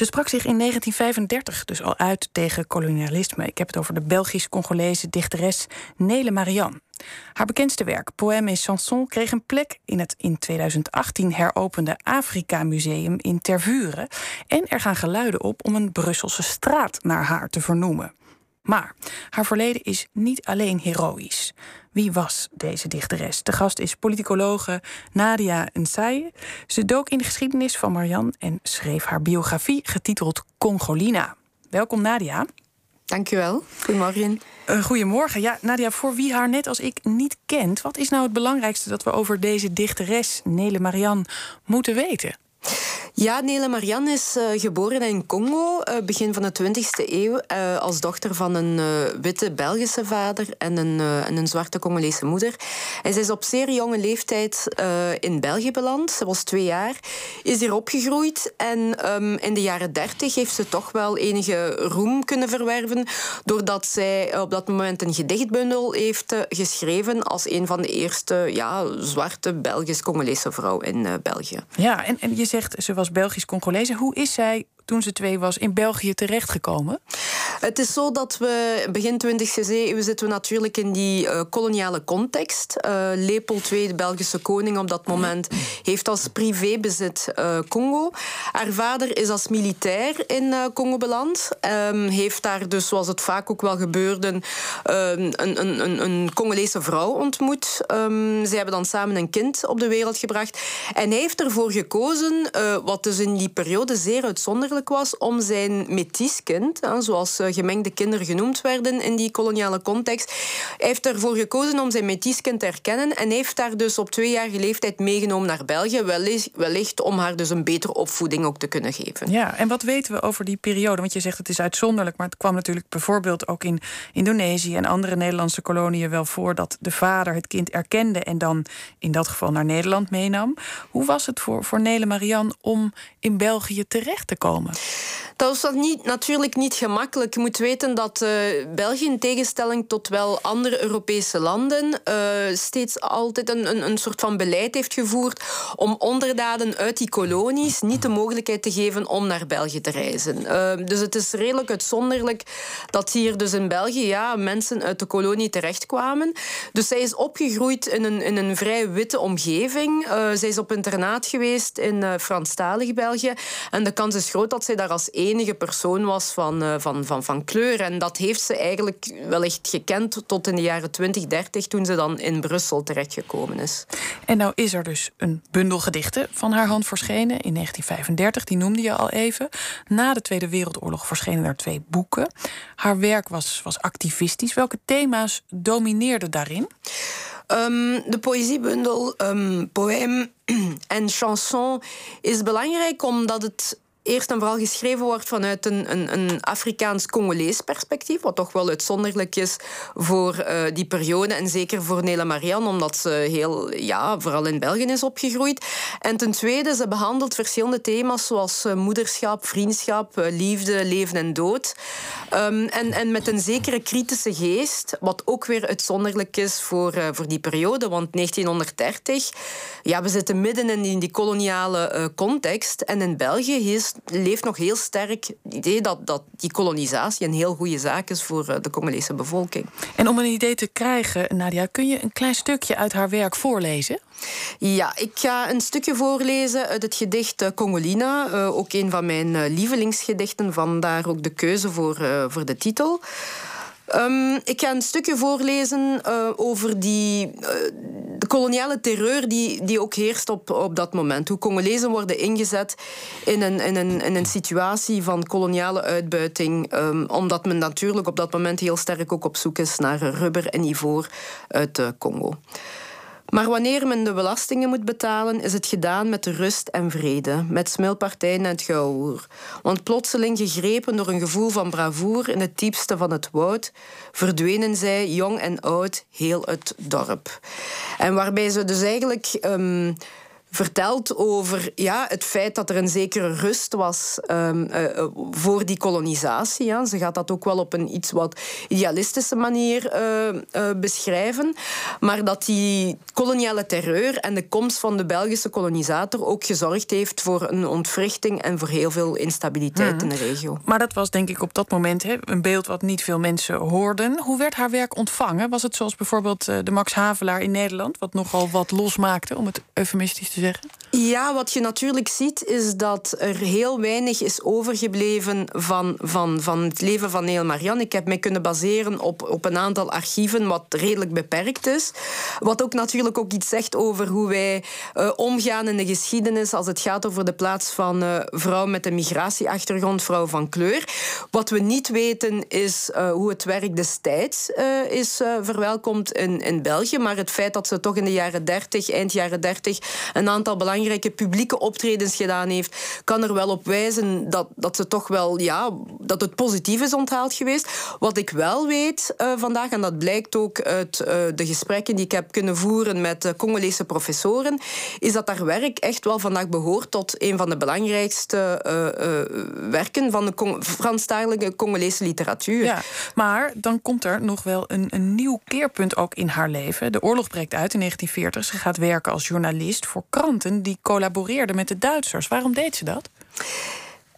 Ze sprak zich in 1935 dus al uit tegen kolonialisme. Ik heb het over de Belgisch-Congolese dichteres Nele Marianne. Haar bekendste werk, Poème et Chanson, kreeg een plek in het in 2018 heropende Afrika Museum in Tervuren. En er gaan geluiden op om een Brusselse straat naar haar te vernoemen. Maar haar verleden is niet alleen heroïs. Wie was deze dichteres? De gast is politicologe Nadia Nsaye. Ze dook in de geschiedenis van Marianne en schreef haar biografie getiteld Congolina. Welkom Nadia. Dankjewel. Goedemorgen. Uh, goedemorgen. Ja, Nadia, voor wie haar net als ik niet kent, wat is nou het belangrijkste dat we over deze dichteres, Nele Marianne, moeten weten? Ja, Nele Marianne is uh, geboren in Congo, uh, begin van de 20e eeuw, uh, als dochter van een witte Belgische vader en een, en een zwarte Congolese moeder. En zij is op zeer jonge leeftijd in België beland. Ze was twee jaar, is hier opgegroeid en um, in de jaren 30 heeft ze toch wel enige roem kunnen verwerven, doordat zij op dat moment een gedichtbundel heeft geschreven als een van de eerste ja, zwarte Belgisch-Congolese vrouwen in België. Ja, en, en je zegt ze was Belgisch-Congolese. Hoe is zij toen ze twee was in België terechtgekomen? Het is zo dat we begin 20e eeuw zitten we natuurlijk in die uh, koloniale context. Uh, Leopold II, de Belgische koning op dat moment, heeft als privébezit uh, Congo. Haar vader is als militair in Congo beland. Um, heeft daar dus, zoals het vaak ook wel gebeurde, um, een, een, een, Congolese vrouw ontmoet. Um, ze hebben dan samen een kind op de wereld gebracht. En hij heeft ervoor gekozen, wat dus in die periode zeer uitzonderlijk was om zijn metiskind, zoals eh, gemengde kinderen genoemd werden in die koloniale context, hij heeft ervoor gekozen om zijn metiskind te herkennen en heeft daar dus op tweejarige leeftijd meegenomen naar België, wellicht, wellicht om haar dus een betere opvoeding ook te kunnen geven. Ja, en wat weten we over die periode? Want je zegt het is uitzonderlijk, maar het kwam natuurlijk bijvoorbeeld ook in Indonesië en andere Nederlandse koloniën wel voor dat de vader het kind erkende en dan in dat geval naar Nederland meenam. Hoe was het voor, voor Nele Marianne om in België terecht te komen? Dat was niet, natuurlijk niet gemakkelijk. Je moet weten dat uh, België, in tegenstelling tot wel andere Europese landen, uh, steeds altijd een, een, een, soort van beleid heeft gevoerd om onderdaden uit die kolonies niet de mogelijkheid te geven om naar België te reizen. Uh, dus het is redelijk uitzonderlijk dat hier dus in België ja, mensen uit de kolonie terechtkwamen. Dus zij is opgegroeid in een, in een vrij witte omgeving. zij is op internaat geweest in Franstalig België. En de kans is groot dat zij daar als enige persoon was van, van, van, van kleur. En dat heeft ze eigenlijk wellicht gekend tot in de jaren 20, 30, toen ze dan in Brussel terechtgekomen is. En nou is er dus een bundel gedichten van haar hand verschenen in 1935, die noemde je al even. Na de Tweede Wereldoorlog verschenen er twee boeken. Haar werk was, was activistisch. Welke thema's domineerden daarin? Um, de poëziebundel um, Poème en Chanson is belangrijk omdat het eerst en vooral geschreven wordt vanuit een, een, een Afrikaans-Congolees perspectief, wat toch wel uitzonderlijk is voor uh, die periode en zeker voor Nela Marianne, omdat ze heel, ja, vooral in België is opgegroeid. En ten tweede, ze behandelt verschillende thema's zoals uh, moederschap, vriendschap, uh, liefde, leven en dood. Um, en, en met een zekere kritische geest, wat ook weer uitzonderlijk is voor, voor die periode, want 1930, ja, we zitten midden in die, koloniale context en in België is leeft nog heel sterk het idee dat, dat die kolonisatie een heel goede zaak is voor eh, de Congolese bevolking. En om een idee te krijgen, Nadia, kun je een klein stukje uit haar werk voorlezen? Ja, ik ga een stukje voorlezen uit het gedicht eh, Congolina. Uh, ook een van mijn lievelingsgedichten, vandaar ook de keuze voor, voor de titel. Um, ik ga een stukje voorlezen uh, over die, uh, de koloniale terreur die, die ook heerst op, op dat moment. Hoe Congolezen worden ingezet in een, in een, in een situatie van koloniale uitbuiting. Um, omdat men natuurlijk op dat moment heel sterk ook op zoek is naar rubber en ivoor uit uh, Congo. Maar wanneer men de belastingen moet betalen, is het gedaan met de rust en vrede, met smilpartijen en het gauwhoer. Want plotseling gegrepen door een gevoel van bravoer in het diepste van het woud, verdwenen zij, jong en oud, heel het dorp. En waarbij ze dus eigenlijk um, vertelt over ja, het feit dat er een zekere rust was um, uh, voor die kolonisatie. Ja. Ze gaat dat ook wel op een iets wat idealistische manier uh, uh, beschrijven. Maar dat die koloniale terreur en de komst van de Belgische kolonisator ook gezorgd heeft voor een ontwrichting en voor heel veel instabiliteit hmm. in de regio. Maar dat was denk ik op dat moment een beeld wat niet veel mensen hoorden. Hoe werd haar werk ontvangen? Was het zoals bijvoorbeeld de Max Havelaar in Nederland, wat nogal wat losmaakte, om het eufemistisch te zeggen? Ja, wat je natuurlijk ziet is dat er heel weinig is overgebleven van, van, van het leven van Neel Marianne. Ik heb mij kunnen baseren op, op een aantal archieven, wat redelijk beperkt is. Wat ook natuurlijk ook iets zegt over hoe wij uh, omgaan in de geschiedenis als het gaat over de plaats van uh, vrouw met een migratieachtergrond, vrouw van kleur. Wat we niet weten is uh, hoe het werk destijds is verwelkomd in, in België. Maar het feit dat ze toch in de jaren 30, eind jaren 30, een aantal belangrijke publieke optredens gedaan heeft, kan er wel op wijzen dat, dat ze toch wel, ja, dat het positief is onthaald geweest. Wat ik wel weet uh, vandaag, en dat blijkt ook uit uh, de gesprekken die ik heb kunnen voeren met Congolese professoren, is dat haar werk echt wel vandaag behoort tot een van de belangrijkste werken van de Cong Franstalige Congolese literatuur. Maar dan komt er nog wel een, een nieuw keerpunt ook in haar leven. De oorlog breekt uit in 1940. Ze gaat werken als journalist voor kranten die collaboreerden met de Duitsers. Waarom deed ze dat?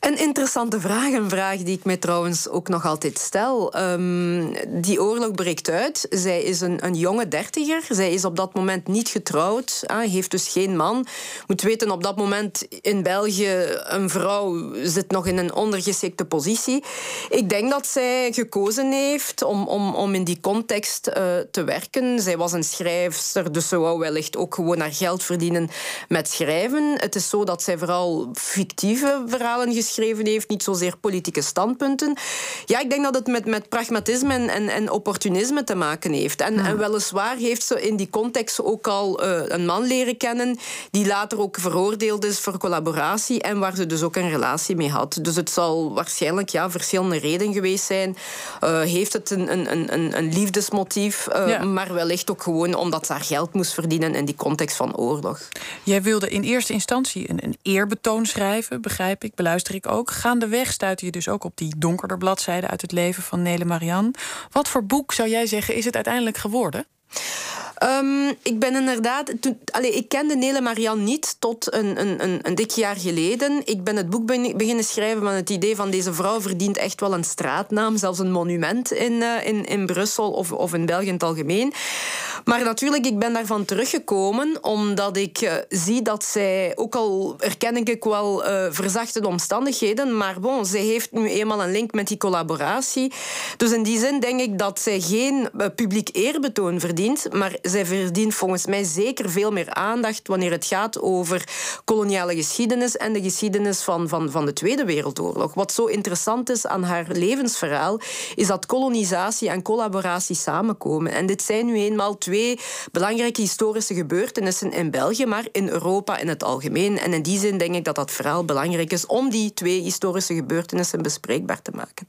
Een interessante vraag, een vraag die ik mij trouwens ook nog altijd stel. Um, die oorlog breekt uit. Zij is een, een jonge dertiger. Zij is op dat moment niet getrouwd, uh, heeft dus geen man. Moet weten, op dat moment in België, een vrouw zit nog in een ondergeschikte positie. Ik denk dat zij gekozen heeft om, om, om in die context uh, te werken. Zij was een schrijfster, dus ze wou wellicht ook gewoon haar geld verdienen met schrijven. Het is zo dat zij vooral fictieve verhalen geschreven geschreven heeft, niet zozeer politieke standpunten. Ja, ik denk dat het met, met pragmatisme en, en, en opportunisme te maken heeft. En, en, weliswaar heeft ze in die context ook al uh, een man leren kennen die later ook veroordeeld is voor collaboratie en waar ze dus ook een relatie mee had. Dus het zal waarschijnlijk ja, verschillende redenen geweest zijn. Uh, heeft het een, een, een, een liefdesmotief, uh, ja. maar wellicht ook gewoon omdat ze haar geld moest verdienen in die context van oorlog. Jij wilde in eerste instantie een, een eerbetoon schrijven, begrijp ik, beluister ik ik ook. Gaandeweg stuitte je dus ook op die donkerder bladzijden uit het leven van Nele Marianne. Wat voor boek zou jij zeggen is het uiteindelijk geworden? Um, ik ben inderdaad. Toen, ik kende Nele Marianne niet tot een, een, een, een, dik jaar geleden. Ik ben het boek beginnen schrijven met het idee van deze vrouw verdient echt wel een straatnaam, zelfs een monument in, uh, in, in Brussel of, of in België in het algemeen. Maar natuurlijk, ik ben daarvan teruggekomen omdat ik uh, zie dat zij, ook al erken ik wel uh, verzachte omstandigheden, maar bon, zij heeft nu eenmaal een link met die collaboratie. Dus in die zin denk ik dat zij geen publiek eerbetoon verdient, maar zij verdient volgens mij zeker veel meer aandacht wanneer het gaat over koloniale geschiedenis en de geschiedenis van, van, van de Tweede Wereldoorlog. Wat zo interessant is aan haar levensverhaal, is dat kolonisatie en collaboratie samenkomen. En dit zijn nu eenmaal twee belangrijke historische gebeurtenissen in België, maar in Europa in het algemeen. En in die zin denk ik dat dat verhaal belangrijk is om die twee historische gebeurtenissen bespreekbaar te maken.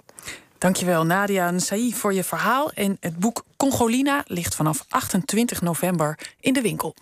Dankjewel Nadia Nsai voor je verhaal. En het boek Congolina ligt vanaf 28 november in de winkel.